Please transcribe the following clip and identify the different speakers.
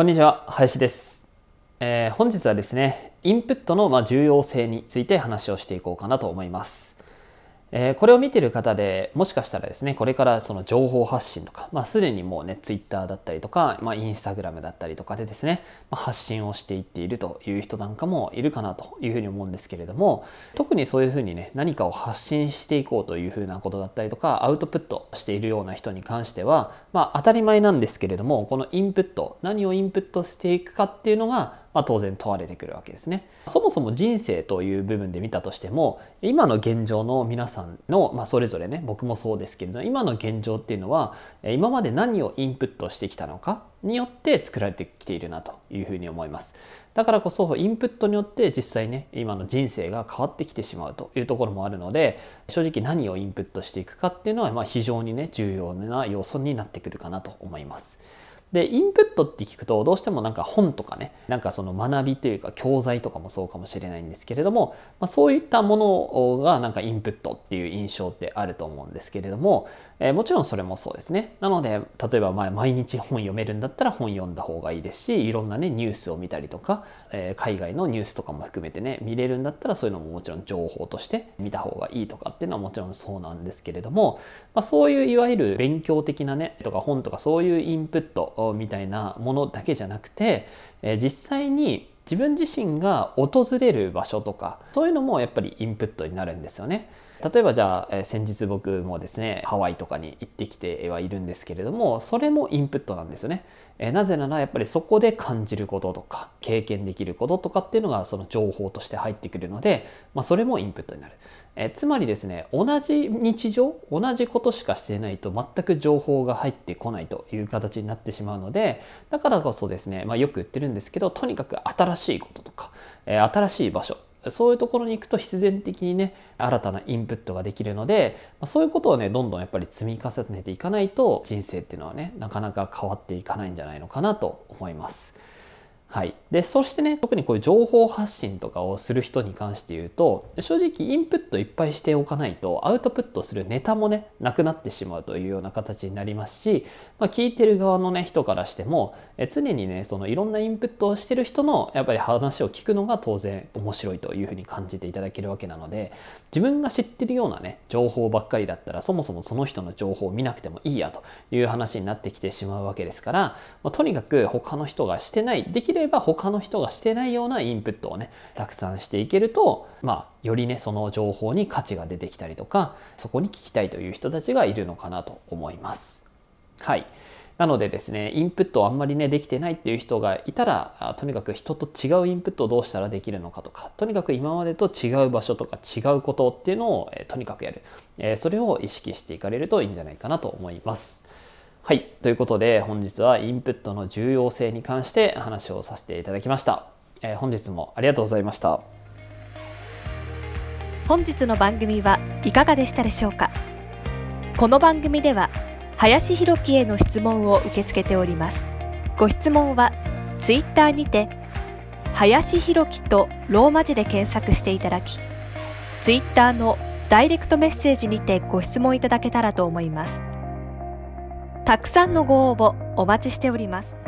Speaker 1: こんにちは林です、えー、本日はですねインプットのま重要性について話をしていこうかなと思います。えー、これを見てる方でもしかしたらですねこれからその情報発信とか、まあ、すでにもうねツイッターだったりとか、まあ、インスタグラムだったりとかでですね、まあ、発信をしていっているという人なんかもいるかなというふうに思うんですけれども特にそういうふうにね何かを発信していこうというふうなことだったりとかアウトプットしているような人に関しては、まあ、当たり前なんですけれどもこのインプット何をインプットしていくかっていうのがまあ、当然問われてくるわけですね。そもそも人生という部分で見たとしても今の現状の皆さんの、まあ、それぞれね僕もそうですけれど今の現状っていうのは今まで何をインプットしてきたのかによって作られてきているなというふうに思います。だからこそインプットによって実際ね今の人生が変わってきてしまうというところもあるので正直何をインプットしていくかっていうのはまあ非常にね重要な要素になってくるかなと思います。でインプットって聞くとどうしてもなんか本とかねなんかその学びというか教材とかもそうかもしれないんですけれども、まあ、そういったものがなんかインプットっていう印象ってあると思うんですけれども、えー、もちろんそれもそうですね。なので例えばまあ毎日本読めるんだったら本読んだ方がいいですしいろんなねニュースを見たりとか、えー、海外のニュースとかも含めてね見れるんだったらそういうのももちろん情報として見た方がいいとかっていうのはもちろんそうなんですけれども、まあ、そういういわゆる勉強的なねとか本とかそういうインプットみたいなものだけじゃなくて、実際に自分自身が訪れる場所とかそういうのもやっぱりインプットになるんですよね。例えばじゃあ、え、先日僕もですねハワイとかに行ってきてはいるんですけれどもそれもインプットなんですよね。え、なぜならやっぱりそこで感じることとか経験できることとかっていうのがその情報として入ってくるので、まあ、それもインプットになる。えつまりですね同じ日常同じことしかしてないと全く情報が入ってこないという形になってしまうのでだからこそですね、まあ、よく言ってるんですけどとにかく新しいこととか、え新しい場所そういうところに行くと必然的にね新たなインプットができるので、そういうことをねどんどんやっぱり積み重ねていかないと人生っていうのはねなかなか変わっていかないんじゃないのかなと思います。はい。で、そしてね、特にこういう情報発信とかをする人に関して言うと、正直インプットいっぱいしておかないと、アウトプットするネタもね、なくなってしまうというような形になりますし、まあ、聞いてる側のね、人からしても、え常にね、そのいろんなインプットをしてる人の、やっぱり話を聞くのが当然面白いというふうに感じていただけるわけなので、自分が知ってるようなね、情報ばっかりだったら、そもそもその人の情報を見なくてもいいやという話になってきてしまうわけですから、まあ、とにかく他の人がしてない、できれば他の人がしてないようなインプットをねたくさんしていけるとまあよりねその情報に価値が出てきたりとかそこに聞きたいという人たちがいるのかなと思います。はいなのでですね、インプットをあんまりね、できてないっていう人がいたら、とにかく人と違うインプットをどうしたらできるのかとか、とにかく今までと違う場所とか違うことっていうのを、えとにかくやる、えそれを意識していかれるといいんじゃないかなと思います。はい。ということで、本日はインプットの重要性に関して話をさせていただきました。えー、本日もありがとうございました。
Speaker 2: 本日の番組はいかがでしたでしょうか？この番組では、林博樹への質問を受け付けております。ご質問は、ツイッターにて、林博樹とローマ字で検索していただき、ツイッターのダイレクトメッセージにてご質問いただけたらと思います。たくさんのご応募お待ちしております。